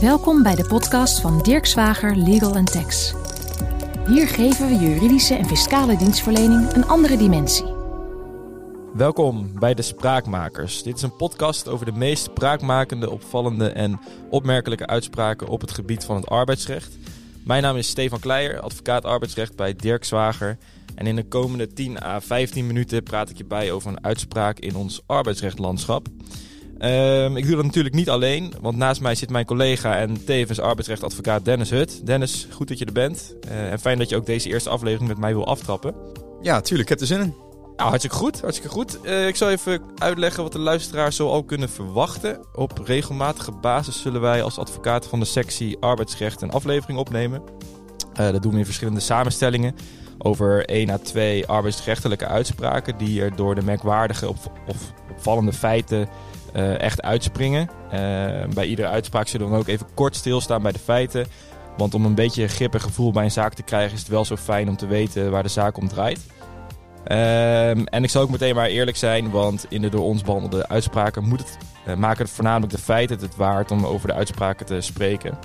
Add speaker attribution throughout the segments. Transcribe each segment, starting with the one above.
Speaker 1: Welkom bij de podcast van Dirk Zwager Legal Tax. Hier geven we juridische en fiscale dienstverlening een andere dimensie.
Speaker 2: Welkom bij de Spraakmakers. Dit is een podcast over de meest spraakmakende, opvallende en opmerkelijke uitspraken op het gebied van het arbeidsrecht. Mijn naam is Stefan Kleijer, advocaat arbeidsrecht bij Dirk Zwager. En in de komende 10 à 15 minuten praat ik je bij over een uitspraak in ons arbeidsrechtlandschap. Um, ik doe dat natuurlijk niet alleen, want naast mij zit mijn collega en tevens arbeidsrechtadvocaat Dennis Hut. Dennis, goed dat je er bent. Uh, en fijn dat je ook deze eerste aflevering met mij wil aftrappen.
Speaker 3: Ja, tuurlijk. Ik heb er zin in.
Speaker 2: Nou, hartstikke goed, hartstikke goed. Uh, ik zal even uitleggen wat de luisteraars zo al kunnen verwachten. Op regelmatige basis zullen wij als advocaat van de sectie arbeidsrecht een aflevering opnemen. Uh, dat doen we in verschillende samenstellingen over 1 à 2 arbeidsrechtelijke uitspraken die er door de merkwaardige of, of opvallende feiten uh, echt uitspringen. Uh, bij iedere uitspraak zullen we dan ook even kort stilstaan bij de feiten. Want om een beetje grip en gevoel bij een zaak te krijgen, is het wel zo fijn om te weten waar de zaak om draait. Uh, en ik zal ook meteen maar eerlijk zijn, want in de door ons behandelde uitspraken moet het, uh, maken het voornamelijk de feiten het waard om over de uitspraken te spreken.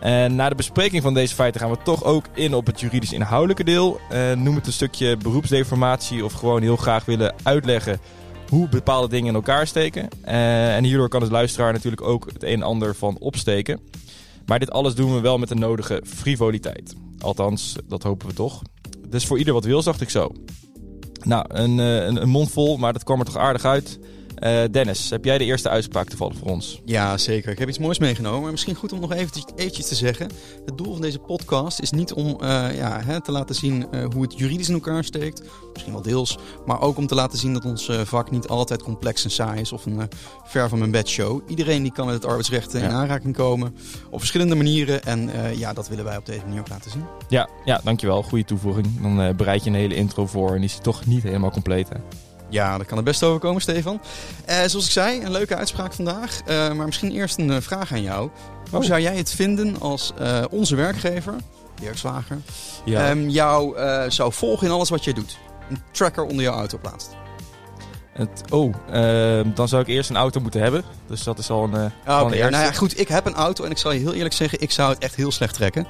Speaker 2: En na de bespreking van deze feiten gaan we toch ook in op het juridisch inhoudelijke deel. noem het een stukje beroepsdeformatie of gewoon heel graag willen uitleggen hoe bepaalde dingen in elkaar steken. Uh, en hierdoor kan de luisteraar natuurlijk ook het een en ander van opsteken. Maar dit alles doen we wel met de nodige frivoliteit. Althans, dat hopen we toch. Dus voor ieder wat wil, dacht ik zo. Nou, een, een, een mond vol, maar dat kwam er toch aardig uit. Uh, Dennis, heb jij de eerste uitspraak vallen voor ons?
Speaker 3: Ja, zeker. Ik heb iets moois meegenomen. Maar misschien goed om nog eventjes, eventjes te zeggen. Het doel van deze podcast is niet om uh, ja, hè, te laten zien uh, hoe het juridisch in elkaar steekt. Misschien wel deels. Maar ook om te laten zien dat ons vak niet altijd complex en saai is. Of een ver van mijn bed show. Iedereen die kan met het arbeidsrecht in aanraking komen. Op verschillende manieren. En ja, dat willen wij op deze manier ook laten zien.
Speaker 2: Ja, ja dankjewel. Goede toevoeging. Dan bereid je een hele intro voor. En die is toch niet helemaal compleet. Hè?
Speaker 3: Ja, dat kan er best overkomen, Stefan. Uh, zoals ik zei, een leuke uitspraak vandaag. Uh, maar misschien eerst een uh, vraag aan jou. Hoe oh. zou jij het vinden als onze werkgever, Dirk Zwager, ja. um, jou zou volgen in alles wat jij doet? Een tracker onder jouw auto plaatst.
Speaker 2: Het, oh, ehm, dan zou ik eerst een auto moeten hebben. Dus dat is al een.
Speaker 3: Okay, nou ja, goed, ik heb een auto en ik zal je heel eerlijk zeggen, ik zou het echt heel slecht trekken.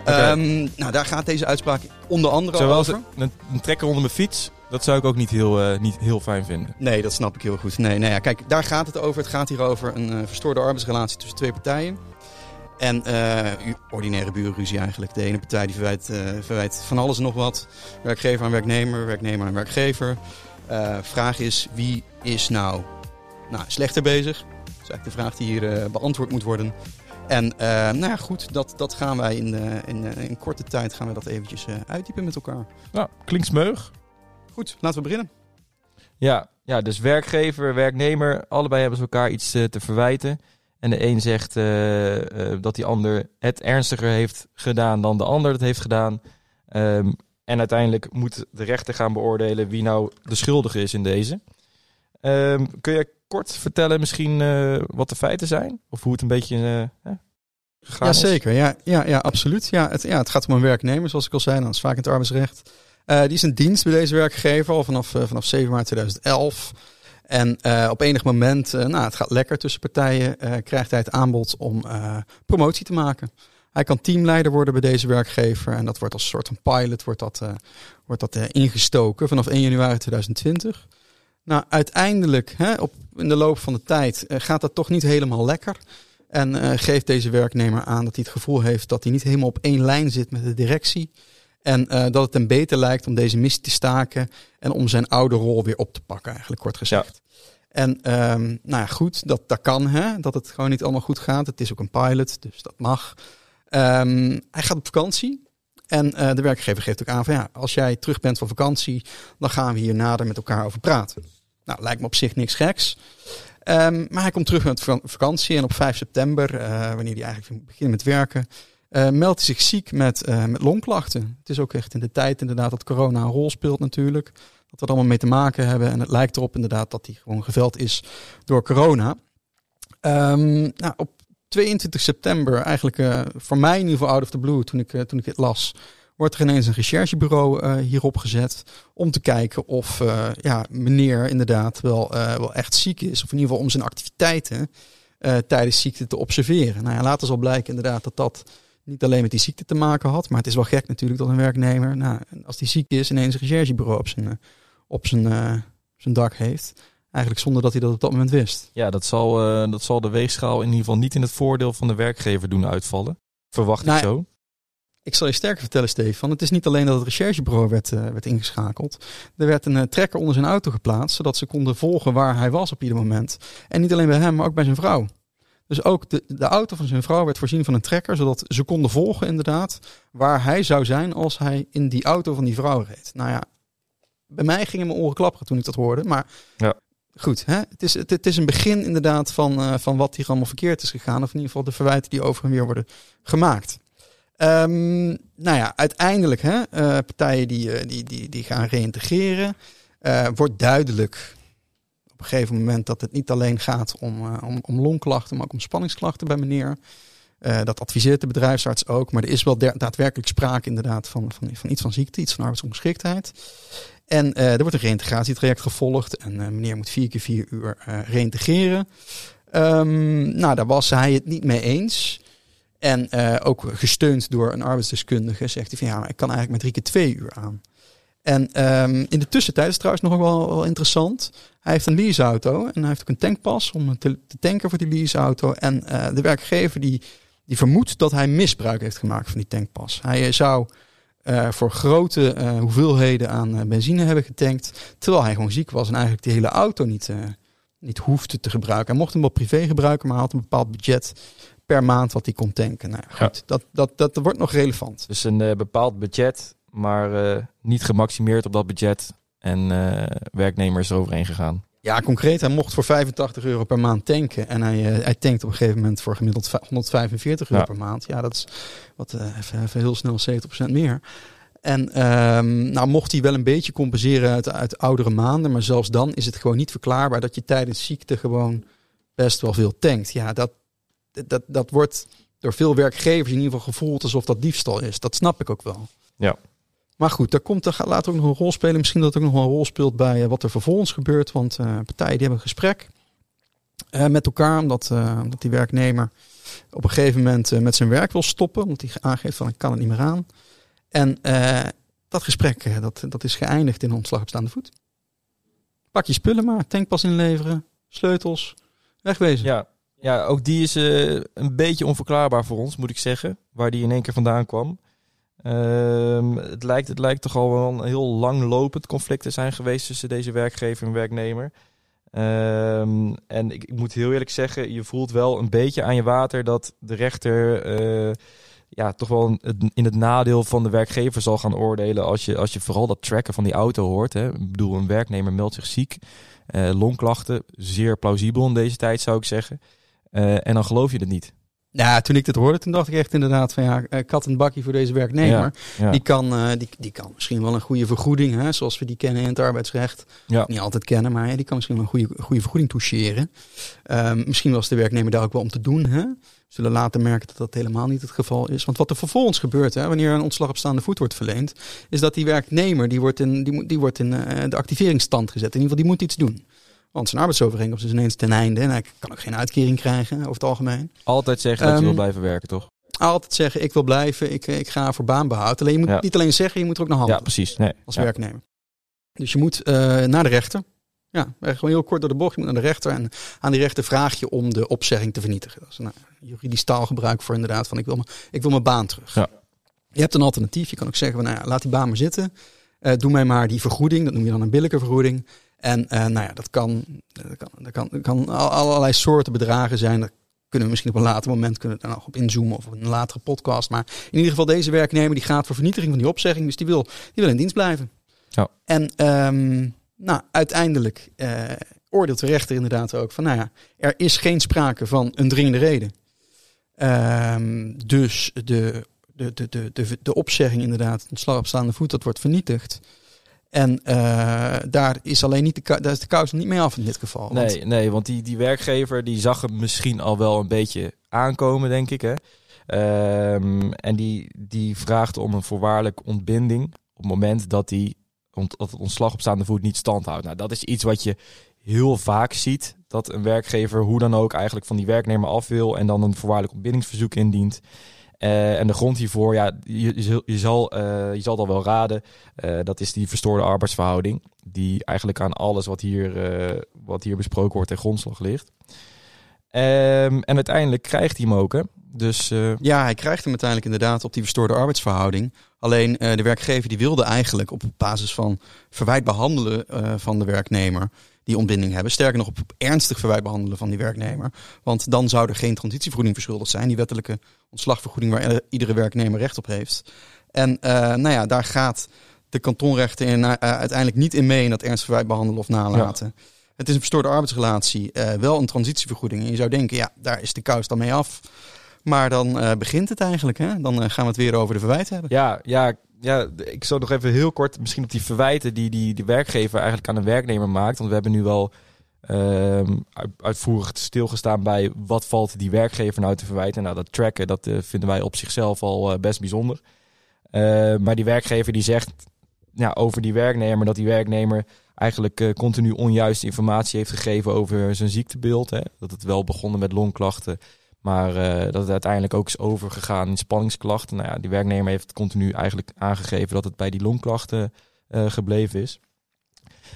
Speaker 3: Okay. Um, nou, daar gaat deze uitspraak onder andere
Speaker 2: Zowel
Speaker 3: over.
Speaker 2: Een, een trekker onder mijn fiets dat zou ik ook niet heel, uh, niet heel fijn vinden.
Speaker 3: Nee, dat snap ik heel goed. Nee, nee ja, kijk, daar gaat het over. Het gaat hier over een uh, verstoorde arbeidsrelatie tussen twee partijen. En uh, ordinaire burenruzie eigenlijk. De ene partij die verwijt, verwijt van alles en nog wat. Werkgever aan werknemer, werknemer aan werkgever. vraag is, wie is nou, nou slechter bezig? Dat is eigenlijk de vraag die hier beantwoord moet worden. En nou ja, goed, dat, dat gaan wij in, in, in korte tijd gaan we dat eventjes uitdiepen met elkaar.
Speaker 2: Nou, klinkt smeug.
Speaker 3: Goed, laten we beginnen.
Speaker 2: Ja, ja, dus werkgever, werknemer, allebei hebben ze elkaar iets uh, te verwijten. En de een zegt uh, uh, dat die ander het ernstiger heeft gedaan dan de ander het heeft gedaan. Um, en uiteindelijk moet de rechter gaan beoordelen wie nou de schuldige is in deze. Um, kun je kort vertellen misschien wat de feiten zijn? Of hoe het een beetje
Speaker 3: gegaan ja, Zeker, ja, ja, ja, absoluut. Ja het, ja, het gaat om een werknemer, zoals ik al zei. Dat is vaak in het arbeidsrecht. Uh, die is een dienst bij deze werkgever al vanaf, uh, vanaf 7 maart 2011. En uh, op enig moment, nou, het gaat lekker tussen partijen, krijgt hij het aanbod om promotie te maken. Hij kan teamleider worden bij deze werkgever en dat wordt als soort van pilot wordt dat, wordt dat ingestoken vanaf 1 januari 2020. Nou, uiteindelijk, hè, op, in de loop van de tijd, gaat dat toch niet helemaal lekker. En geeft deze werknemer aan dat hij het gevoel heeft dat hij niet helemaal op één lijn zit met de directie. En uh, dat het hem beter lijkt om deze missie te staken en om zijn oude rol weer op te pakken, eigenlijk kort gezegd. Ja. En um, nou ja, goed, dat, dat kan, hè, dat het gewoon niet allemaal goed gaat. Het is ook een pilot, dus dat mag. Um, hij gaat op vakantie. En uh, de werkgever geeft ook aan van ja, als jij terug bent van vakantie, dan gaan we hier nader met elkaar over praten. Nou, lijkt me op zich niks geks. Um, maar hij komt terug met vakantie en op 5 september, uh, wanneer hij eigenlijk begint met werken, uh, meldt hij zich ziek met, uh, met longklachten. Het is ook echt in de tijd inderdaad dat corona een rol speelt natuurlijk. Dat we er allemaal mee te maken hebben. En het lijkt erop inderdaad dat hij gewoon geveld is door corona. Um, nou, op 22 september, eigenlijk uh, voor mij in ieder geval out of the blue, toen ik, toen ik dit las, wordt er ineens een recherchebureau hierop gezet om te kijken of ja, meneer inderdaad wel, wel echt ziek is. Of in ieder geval om zijn activiteiten tijdens ziekte te observeren. Nou ja, later zal blijken inderdaad dat dat niet alleen met die ziekte te maken had. Maar het is wel gek natuurlijk dat een werknemer, nou, als die ziek is, ineens een recherchebureau op zijn, op zijn, zijn dak heeft. Eigenlijk zonder dat hij dat op dat moment wist.
Speaker 2: Ja, dat zal, dat zal de weegschaal in ieder geval niet in het voordeel van de werkgever doen uitvallen. Verwacht ik nou, zo.
Speaker 3: Ik zal je sterker vertellen, Stefan. Het is niet alleen dat het recherchebureau werd, uh, werd ingeschakeld. Er werd een trekker onder zijn auto geplaatst, zodat ze konden volgen waar hij was op ieder moment. En niet alleen bij hem, maar ook bij zijn vrouw. Dus ook de, de auto van zijn vrouw werd voorzien van een trekker, zodat ze konden volgen inderdaad waar hij zou zijn als hij in die auto van die vrouw reed. Nou ja, bij mij gingen mijn oren klapperen toen ik dat hoorde. Maar ja. goed, hè? Het, is, het, is een begin inderdaad van, uh, van wat hier allemaal verkeerd is gegaan. Of in ieder geval de verwijten die over en weer worden gemaakt. Um, nou ja, uiteindelijk, hè, uh, partijen die, eh, die, die, die gaan reïntegreren. Uh, wordt duidelijk een gegeven moment dat het niet alleen gaat om, om, om longklachten, maar ook om spanningsklachten bij meneer. dat adviseert de bedrijfsarts ook. Maar er is wel daadwerkelijk sprake inderdaad van, van, van iets van ziekte, iets van arbeidsongeschiktheid. En er wordt een reïntegratietraject gevolgd. En meneer moet vier keer vier uur reïntegreren. Um, nou, daar was hij het niet mee eens. En ook gesteund door een arbeidsdeskundige zegt hij van ja, maar ik kan eigenlijk met drie keer twee uur aan. En um, in de tussentijd is trouwens nog wel, wel interessant. Hij heeft een leaseauto en hij heeft ook een tankpas om te, te tanken voor die leaseauto. En uh, de werkgever die, die vermoedt dat hij misbruik heeft gemaakt van die tankpas. Hij zou uh, voor grote hoeveelheden aan benzine hebben getankt, terwijl hij gewoon ziek was en eigenlijk die hele auto niet, niet hoefde te gebruiken. Hij mocht hem wel privé gebruiken, maar hij had een bepaald budget per maand wat hij kon tanken. Nou, goed, dat, dat, dat wordt nog relevant.
Speaker 2: Dus een uh, bepaald budget, maar uh, niet gemaximeerd op dat budget. En uh, werknemer is eroverheen gegaan.
Speaker 3: Ja, concreet, hij mocht voor 85 euro per maand tanken. En hij, hij tankt op een gegeven moment voor gemiddeld 145 euro per maand. Ja, dat is wat, even, even heel snel 70% meer. En um, nou mocht hij wel een beetje compenseren uit, uit oudere maanden, maar zelfs dan is het gewoon niet verklaarbaar dat je tijdens ziekte gewoon best wel veel tankt. Ja, dat, dat, dat wordt door veel werkgevers in ieder geval gevoeld alsof dat diefstal is. Dat snap ik ook wel.
Speaker 2: Ja.
Speaker 3: Maar goed, daar komt, daar later ook nog een rol spelen. Misschien dat het ook nog een rol speelt bij uh, wat er vervolgens gebeurt. Want uh, partijen die hebben een gesprek uh, met elkaar. Omdat, die werknemer op een gegeven moment met zijn werk wil stoppen. Omdat hij aangeeft van ik kan het niet meer aan. En dat gesprek dat, dat is geëindigd in ontslag op staande voet. Pak je spullen maar, tankpas inleveren, sleutels, wegwezen.
Speaker 2: Ja, ja, ook die is een beetje onverklaarbaar voor ons, moet ik zeggen. Waar die in één keer vandaan kwam. Um, het, lijkt, het lijkt toch al wel een heel langlopend conflict te zijn geweest tussen deze werkgever en werknemer. Um, en ik, ik, moet heel eerlijk zeggen, je voelt wel een beetje aan je water dat de rechter uh, ja, toch wel in het nadeel van de werkgever zal gaan oordelen als je, als je vooral dat tracken van die auto hoort. Hè. Ik bedoel, een werknemer meldt zich ziek. Uh, longklachten, zeer plausibel in deze tijd zou ik zeggen. Uh, en dan geloof je het niet.
Speaker 3: Ja, toen ik dit hoorde, toen dacht ik echt inderdaad van ja, eh, kat en bakkie voor deze werknemer. Die, kan, uh, die, die kan misschien wel een goede vergoeding, hè, zoals we die kennen in het arbeidsrecht. Ja. Niet altijd kennen, maar ja, die kan misschien wel een goede, goede vergoeding toucheren. Um, misschien was de werknemer daar ook wel om te doen. Hè. Zullen later merken dat dat helemaal niet het geval is. Want wat er vervolgens gebeurt, hè, wanneer een ontslag op staande voet wordt verleend, is dat die werknemer, die wordt in, die, die wordt in uh, de activeringsstand gezet. In ieder geval, die moet iets doen. Want zijn arbeidsovereenkomst is ineens ten einde en hij kan ook geen uitkering krijgen over het algemeen.
Speaker 2: Altijd zeggen dat je wil ehm, blijven werken, toch?
Speaker 3: Altijd zeggen, ik wil blijven, ik, ik ga voor baanbehoud. Alleen je moet niet alleen zeggen, je moet er ook naar handelen.
Speaker 2: Ja, precies. Nee.
Speaker 3: Als werknemer. Dus je moet uh, naar de rechter. Ja, gewoon heel kort door de bocht. Je moet naar de rechter. En aan die rechter vraag je om de opzegging te vernietigen. Dat is een juridisch taalgebruik voor inderdaad van ik wil, ik wil mijn baan terug. Ja. Je hebt een alternatief. Je kan ook zeggen, van, nou ja, laat die baan maar zitten. Uh, doe mij maar die vergoeding. Dat noem je dan een billijke vergoeding. En uh, nou ja, dat kan, dat kan, dat kan, kan allerlei soorten bedragen zijn. Daar kunnen we misschien op een later moment kunnen we nog op inzoomen of een latere podcast. Maar in ieder geval, deze werknemer die gaat voor vernietiging van die opzegging. Dus die wil, die wil in dienst blijven. Ja. En um, nou, uiteindelijk uh, oordeelt de rechter inderdaad ook van, nou ja, er is geen sprake van een dringende reden. Um, dus de, de, de, de, de, de opzegging inderdaad, een slag op staande voet, dat wordt vernietigd. En uh, daar is alleen niet de, daar is de kous niet mee af in dit geval.
Speaker 2: Nee, nee, want die, die werkgever die zag hem misschien al wel een beetje aankomen, denk ik. Hè? Um, en die, die vraagt om een voorwaardelijke ontbinding op het moment dat, die, ont, dat het ontslag op staande voet niet stand houdt. Nou, dat is iets wat je heel vaak ziet dat een werkgever hoe dan ook eigenlijk van die werknemer af wil en dan een voorwaardelijk ontbindingsverzoek indient. Uh, en de grond hiervoor, ja, je, je, zal, uh, je zal het al wel raden, uh, dat is die verstoorde arbeidsverhouding. Die eigenlijk aan alles wat hier, wat hier besproken wordt ten grondslag ligt. Um, en uiteindelijk krijgt hij hem ook? Dus,
Speaker 3: Ja, hij krijgt hem uiteindelijk inderdaad op die verstoorde arbeidsverhouding. Alleen de werkgever die wilde eigenlijk op basis van verwijt behandelen van de werknemer die ontbinding hebben. Sterker nog op ernstig verwijt behandelen van die werknemer. Want dan zou er geen transitievergoeding verschuldigd zijn. Die wettelijke ontslagvergoeding waar iedere werknemer recht op heeft. En uh, nou ja, daar gaat de kantonrechter in, uh, uiteindelijk niet in mee in dat ernstig verwijt behandelen of nalaten. Het is een verstoorde arbeidsrelatie, uh, wel een transitievergoeding. En je zou denken, ja, daar is de kous dan mee af. Maar dan begint het eigenlijk. Hè? Dan gaan we het weer over de verwijten hebben.
Speaker 2: Ja, ja, ja, ik zou nog even heel kort misschien op die verwijten die, die de werkgever eigenlijk aan een werknemer maakt. Want we hebben nu wel uh, uitvoerig stilgestaan bij wat valt die werkgever nou te verwijten. Nou, dat tracken, dat uh, vinden wij op zichzelf al uh, best bijzonder. Uh, maar die werkgever die zegt ja, over die werknemer dat die werknemer eigenlijk continu onjuiste informatie heeft gegeven over zijn ziektebeeld. Hè. Dat het wel begonnen met longklachten, maar uh, dat het uiteindelijk ook is overgegaan in spanningsklachten. Nou ja, die werknemer heeft continu eigenlijk aangegeven dat het bij die longklachten uh, gebleven is.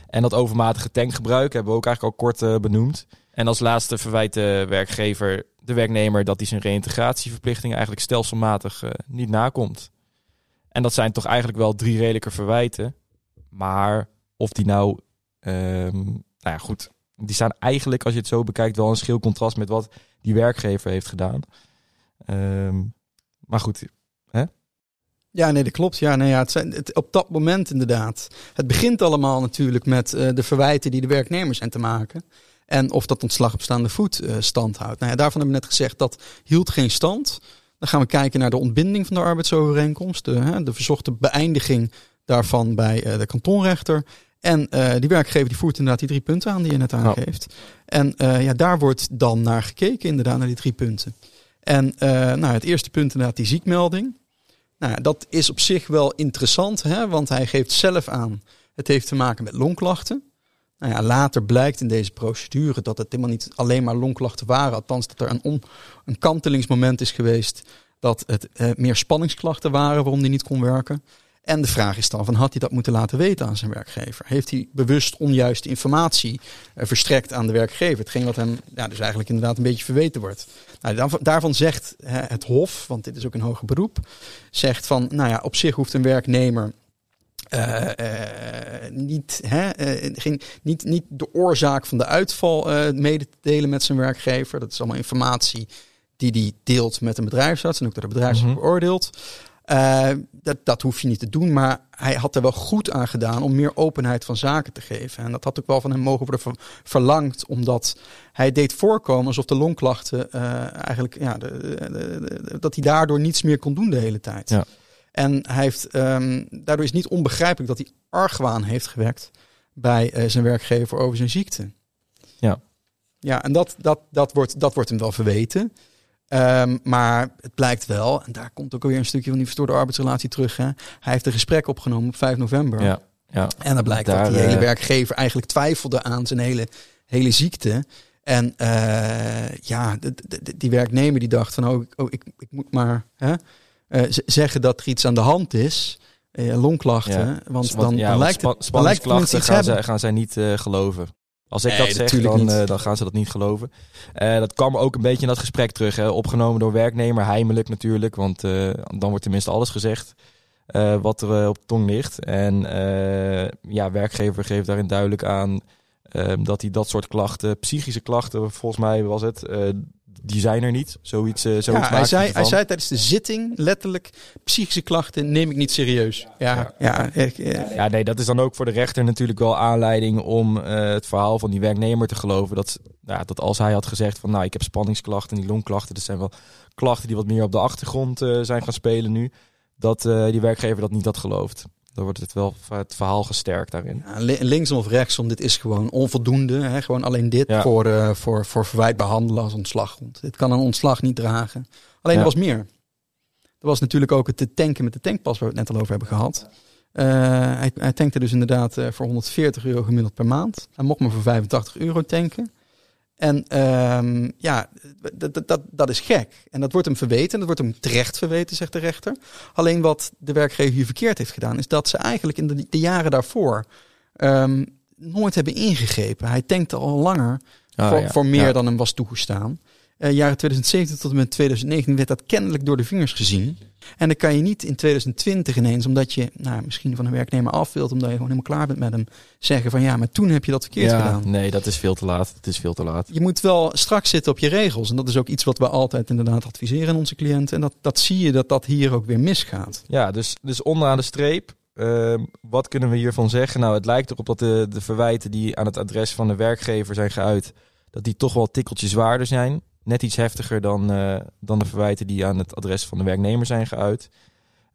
Speaker 2: En dat overmatige tankgebruik hebben we ook eigenlijk al kort uh, benoemd. En als laatste verwijt de werkgever de werknemer dat hij zijn reïntegratieverplichtingen eigenlijk stelselmatig niet nakomt. En dat zijn toch eigenlijk wel drie redelijke verwijten. Maar of die nou, um, nou ja goed, die staan eigenlijk, als je het zo bekijkt, wel een schil contrast met wat die werkgever heeft gedaan. Um, maar goed, hè?
Speaker 3: Ja, nee, dat klopt. Ja, nee, ja, het zijn, het, op dat moment inderdaad. Het begint allemaal natuurlijk met uh, de verwijten die de werknemers zijn te maken. En of dat ontslag op staande voet uh, stand houdt. Nou ja, daarvan hebben we net gezegd dat hield geen stand. Dan gaan we kijken naar de ontbinding van de arbeidsovereenkomst. De, hè, de verzochte beëindiging daarvan bij uh, de kantonrechter. En uh, die werkgever die voert inderdaad die drie punten aan die je net aangeeft. Oh. En uh, ja, daar wordt dan naar gekeken, inderdaad, naar die drie punten. En uh, nou, het eerste punt inderdaad, die ziekmelding. Nou, dat is op zich wel interessant, hè, want hij geeft zelf aan, het heeft te maken met longklachten. Nou ja, later blijkt in deze procedure dat het helemaal niet alleen maar longklachten waren. Althans, dat er een, on, een kantelingsmoment is geweest dat het meer spanningsklachten waren waarom hij niet kon werken. En de vraag is dan: van, had hij dat moeten laten weten aan zijn werkgever? Heeft hij bewust onjuiste informatie uh, verstrekt aan de werkgever? Hetgeen wat hem ja, dus eigenlijk inderdaad een beetje verweten wordt. Nou, daarvan, daarvan zegt hè, het Hof, want dit is ook een hoger beroep, zegt van: nou ja, op zich hoeft een werknemer. Uh, uh, niet, hè, geen, niet, niet de oorzaak van de uitval mede te delen met zijn werkgever. Dat is allemaal informatie die hij deelt met een bedrijfsarts en ook door de bedrijfsarts mm -hmm. beoordeeld. Uh, dat, dat hoef je niet te doen, maar hij had er wel goed aan gedaan om meer openheid van zaken te geven. En dat had ook wel van hem mogen worden verlangd, omdat hij deed voorkomen alsof de longklachten uh, eigenlijk, ja, de, de, de, dat hij daardoor niets meer kon doen de hele tijd. Ja. En hij heeft, um, daardoor is niet onbegrijpelijk dat hij argwaan heeft gewekt bij uh, zijn werkgever over zijn ziekte.
Speaker 2: Ja.
Speaker 3: Ja, en dat, dat, dat, wordt, dat wordt hem wel verweten. Um, maar het blijkt wel, en daar komt ook weer een stukje van die verstoorde arbeidsrelatie terug. Hè. Hij heeft een gesprek opgenomen op 5 november.
Speaker 2: Ja, ja.
Speaker 3: En dan blijkt daar, dat die hele uh... werkgever eigenlijk twijfelde aan zijn hele, hele ziekte. En uh, ja, de, de, die werknemer die dacht van, oh, oh ik, ik moet maar hè, uh, zeggen dat er iets aan de hand is. longklachten, ja. want dan,
Speaker 2: ja,
Speaker 3: dan lijkt
Speaker 2: het, dan lijkt het gaan, zij, gaan zij niet geloven. Als ik nee, dat zeg, dan, uh, dan gaan ze dat niet geloven. Uh, dat kwam ook een beetje in dat gesprek terug. Hè. Opgenomen door werknemer, heimelijk natuurlijk. Want uh, dan wordt tenminste alles gezegd wat er op tong ligt. En ja, werkgever geeft daarin duidelijk aan dat hij dat soort klachten, psychische klachten, volgens mij was het, die zijn er niet. Zoiets, uh, zoiets
Speaker 3: ja, hij, zei, hij zei tijdens de zitting letterlijk: psychische klachten neem ik niet serieus. Ja, ja, ja,
Speaker 2: uh, ja, nee, dat is dan ook voor de rechter natuurlijk wel aanleiding om uh, het verhaal van die werknemer te geloven. Dat, ja, dat als hij had gezegd: van nou, ik heb spanningsklachten, die longklachten, dat zijn wel klachten die wat meer op de achtergrond zijn gaan spelen nu. Dat die werkgever dat niet had geloofd dan wordt het wel het verhaal gesterkt daarin.
Speaker 3: Ja, linksom of rechtsom, dit is gewoon onvoldoende. Hè? Gewoon alleen dit ja. voor, uh, voor, voor verwijt behandelen als ontslaggrond. Dit kan een ontslag niet dragen. Alleen ja. er was meer. Er was natuurlijk ook het te tanken met de tankpas waar we het net al over hebben gehad. hij, hij tankte dus inderdaad voor 140 euro gemiddeld per maand. Hij mocht maar voor 85 euro tanken. En um, ja, dat, dat, dat is gek. En dat wordt hem verweten. Dat wordt hem terecht verweten, zegt de rechter. Alleen wat de werkgever hier verkeerd heeft gedaan, is dat ze eigenlijk in de, de jaren daarvoor um, nooit hebben ingegrepen. Hij tankte al langer ah, voor, voor, meer dan hem was toegestaan. Uh, jaren 2017 tot en met 2019 werd dat kennelijk door de vingers gezien. En dan kan je niet in 2020 ineens, omdat je nou, misschien van een werknemer af wilt, omdat je gewoon helemaal klaar bent met hem, zeggen van ja, maar toen heb je dat verkeerd ja, gedaan.
Speaker 2: Nee, dat is veel te laat. Het is veel te laat.
Speaker 3: Je moet wel straks zitten op je regels. En dat is ook iets wat we altijd inderdaad adviseren aan onze cliënten. En dat, dat zie je dat dat hier ook weer misgaat.
Speaker 2: Ja, dus, dus onderaan de streep. Uh, wat kunnen we hiervan zeggen? Nou, het lijkt erop dat de, de verwijten die aan het adres van de werkgever zijn geuit, dat die toch wel tikkeltjes zwaarder zijn net iets heftiger dan, uh, dan de verwijten die aan het adres van de werknemer zijn geuit.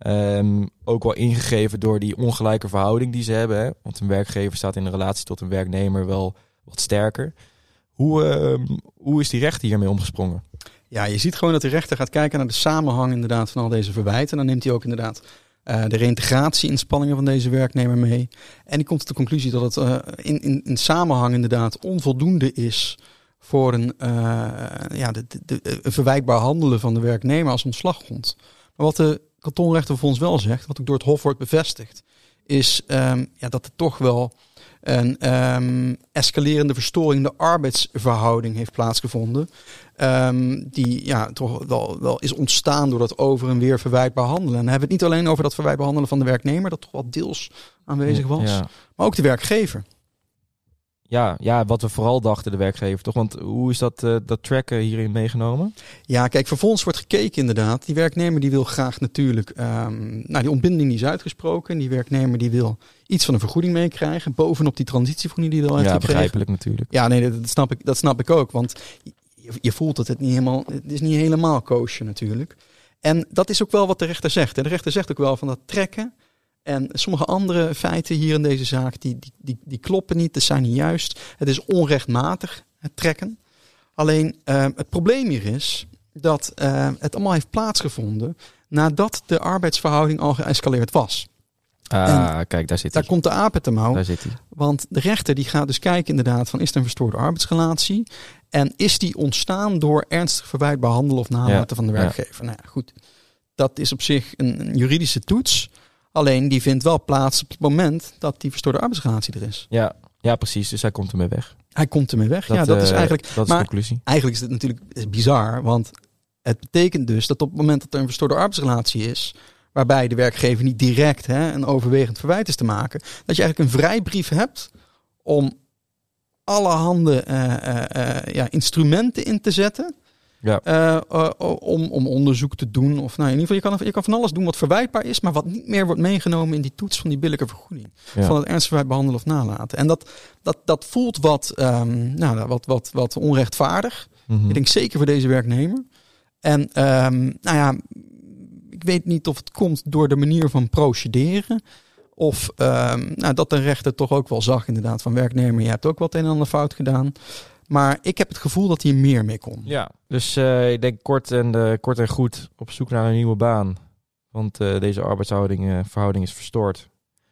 Speaker 2: Um, ook wel ingegeven door die ongelijke verhouding die ze hebben. Want een werkgever staat in relatie tot een werknemer wel wat sterker. Hoe, uh, hoe is die rechter hiermee omgesprongen?
Speaker 3: Ja, je ziet gewoon dat de rechter gaat kijken naar de samenhang inderdaad van al deze verwijten. Dan neemt hij ook inderdaad uh, de reïntegratie-inspanningen van deze werknemer mee. En die komt tot de conclusie dat het uh, in, in, in samenhang inderdaad onvoldoende is voor een, uh, ja, de, de, verwijkbaar handelen van de werknemer als ontslaggrond. Maar wat de kantonrechter voor ons wel zegt, wat ook door het Hof wordt bevestigd, is um, ja, dat er toch wel een um, escalerende verstoring in de arbeidsverhouding heeft plaatsgevonden. Um, die ja, toch wel, wel is ontstaan door dat over en weer verwijtbaar handelen. En dan hebben we het niet alleen over dat verwijtbaar handelen van de werknemer, dat toch wel deels aanwezig was, maar ook de werkgever
Speaker 2: ja, ja, wat we vooral dachten, de werkgever toch? Want hoe is dat, uh, dat tracken hierin meegenomen?
Speaker 3: Ja, kijk, vervolgens wordt gekeken inderdaad. Die werknemer die wil graag natuurlijk, um, nou die ontbinding die is uitgesproken. Die werknemer die wil iets van een vergoeding meekrijgen. Bovenop die transitievergoeding die hij al heeft
Speaker 2: ja, begrijpelijk natuurlijk.
Speaker 3: Ja, nee, dat, snap ik, dat snap ik ook. Want je, je, voelt dat het niet helemaal, het is niet helemaal koosje natuurlijk. En dat is ook wel wat de rechter zegt. En de rechter zegt ook wel van dat trekken en sommige andere feiten hier in deze zaak, die, die, die, die kloppen niet, dat zijn niet juist. Het is onrechtmatig, het trekken. Alleen uh, het probleem hier is dat uh, het allemaal heeft plaatsgevonden nadat de arbeidsverhouding al geëscaleerd was.
Speaker 2: Ah, kijk, daar zit
Speaker 3: hij. Daar komt de apen te mouw.
Speaker 2: Daar zit hij.
Speaker 3: Want de rechter die gaat dus kijken inderdaad van is er een verstoorde arbeidsrelatie? En is die ontstaan door ernstig verwijtbaar handelen of nalaten van de werkgever? Nou ja, goed. Dat is op zich een, een juridische toets. Alleen die vindt wel plaats op het moment dat die verstoorde arbeidsrelatie er is.
Speaker 2: Ja, ja precies. Dus hij komt ermee weg.
Speaker 3: Hij komt ermee weg. ja, dat is eh, eigenlijk.
Speaker 2: Dat is maar de conclusie.
Speaker 3: Eigenlijk is het natuurlijk bizar, want het betekent dus dat op het moment dat er een verstoorde arbeidsrelatie is, waarbij de werkgever niet direct hè, een overwegend verwijt is te maken, dat je eigenlijk een vrijbrief hebt om allerhande uh, uh, ja, instrumenten in te zetten ja. Uh, om, om onderzoek te doen. Of nou, in ieder geval, je kan, je kan van alles doen wat verwijtbaar is, maar wat niet meer wordt meegenomen in die toets van die billijke vergoeding. Van het ernstig behandelen of nalaten. En dat, dat, dat voelt wat, um, nou, wat, wat, wat onrechtvaardig. Mm Ik denk zeker voor deze werknemer. En um, nou ja, ik weet niet of het komt door de manier van procederen. Of um, nou, dat de rechter toch ook wel zag, inderdaad, van werknemer, je hebt ook wat een en ander fout gedaan. Maar ik heb het gevoel dat hij meer mee kon.
Speaker 2: Ja, dus uh, ik denk kort en, uh, kort en goed op zoek naar een nieuwe baan. Want uh, deze arbeidsverhouding verhouding is verstoord.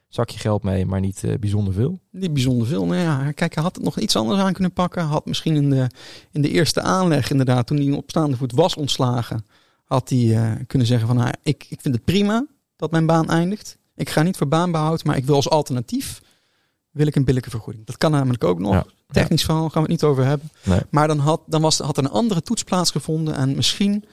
Speaker 2: Zakje geld mee, maar niet bijzonder veel.
Speaker 3: Niet bijzonder veel. Nou ja, kijk, hij had het nog iets anders aan kunnen pakken. Had misschien in de, in de eerste aanleg, inderdaad, toen hij op staande voet was ontslagen, had hij kunnen zeggen van, nou, ik, ik vind het prima dat mijn baan eindigt. Ik ga niet voor baanbehoud, maar ik wil als alternatief wil ik een billijke vergoeding. Dat kan namelijk ook nog. Technisch verhaal gaan we het niet over hebben. Maar dan, had, dan was, had er een andere toets plaatsgevonden. En misschien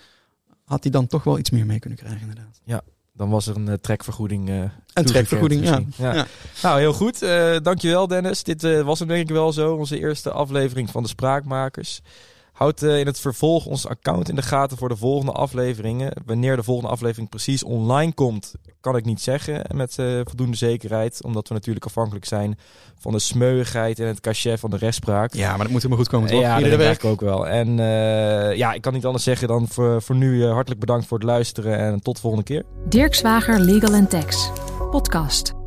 Speaker 3: had hij dan toch wel iets meer mee kunnen krijgen, inderdaad.
Speaker 2: Ja, dan was er een uh, trekvergoeding. Uh,
Speaker 3: een trekvergoeding, ja. ja.
Speaker 2: Nou, heel goed. Uh, dankjewel, Dennis. Dit was hem denk ik wel zo. Onze eerste aflevering van de Spraakmakers. Houd in het vervolg ons account in de gaten voor de volgende afleveringen. Wanneer de volgende aflevering precies online komt, kan ik niet zeggen met uh, voldoende zekerheid. Omdat we natuurlijk afhankelijk zijn van de smeuigheid en het cachet van de rechtspraak.
Speaker 3: Ja, maar dat moet helemaal goed komen, toch?
Speaker 2: Ja, Iedere dat week ook wel. En uh, ja, ik kan niet anders zeggen dan voor, voor nu uh, hartelijk bedankt voor het luisteren en tot de volgende keer.
Speaker 1: Dirk Zwager Legal Tax, podcast.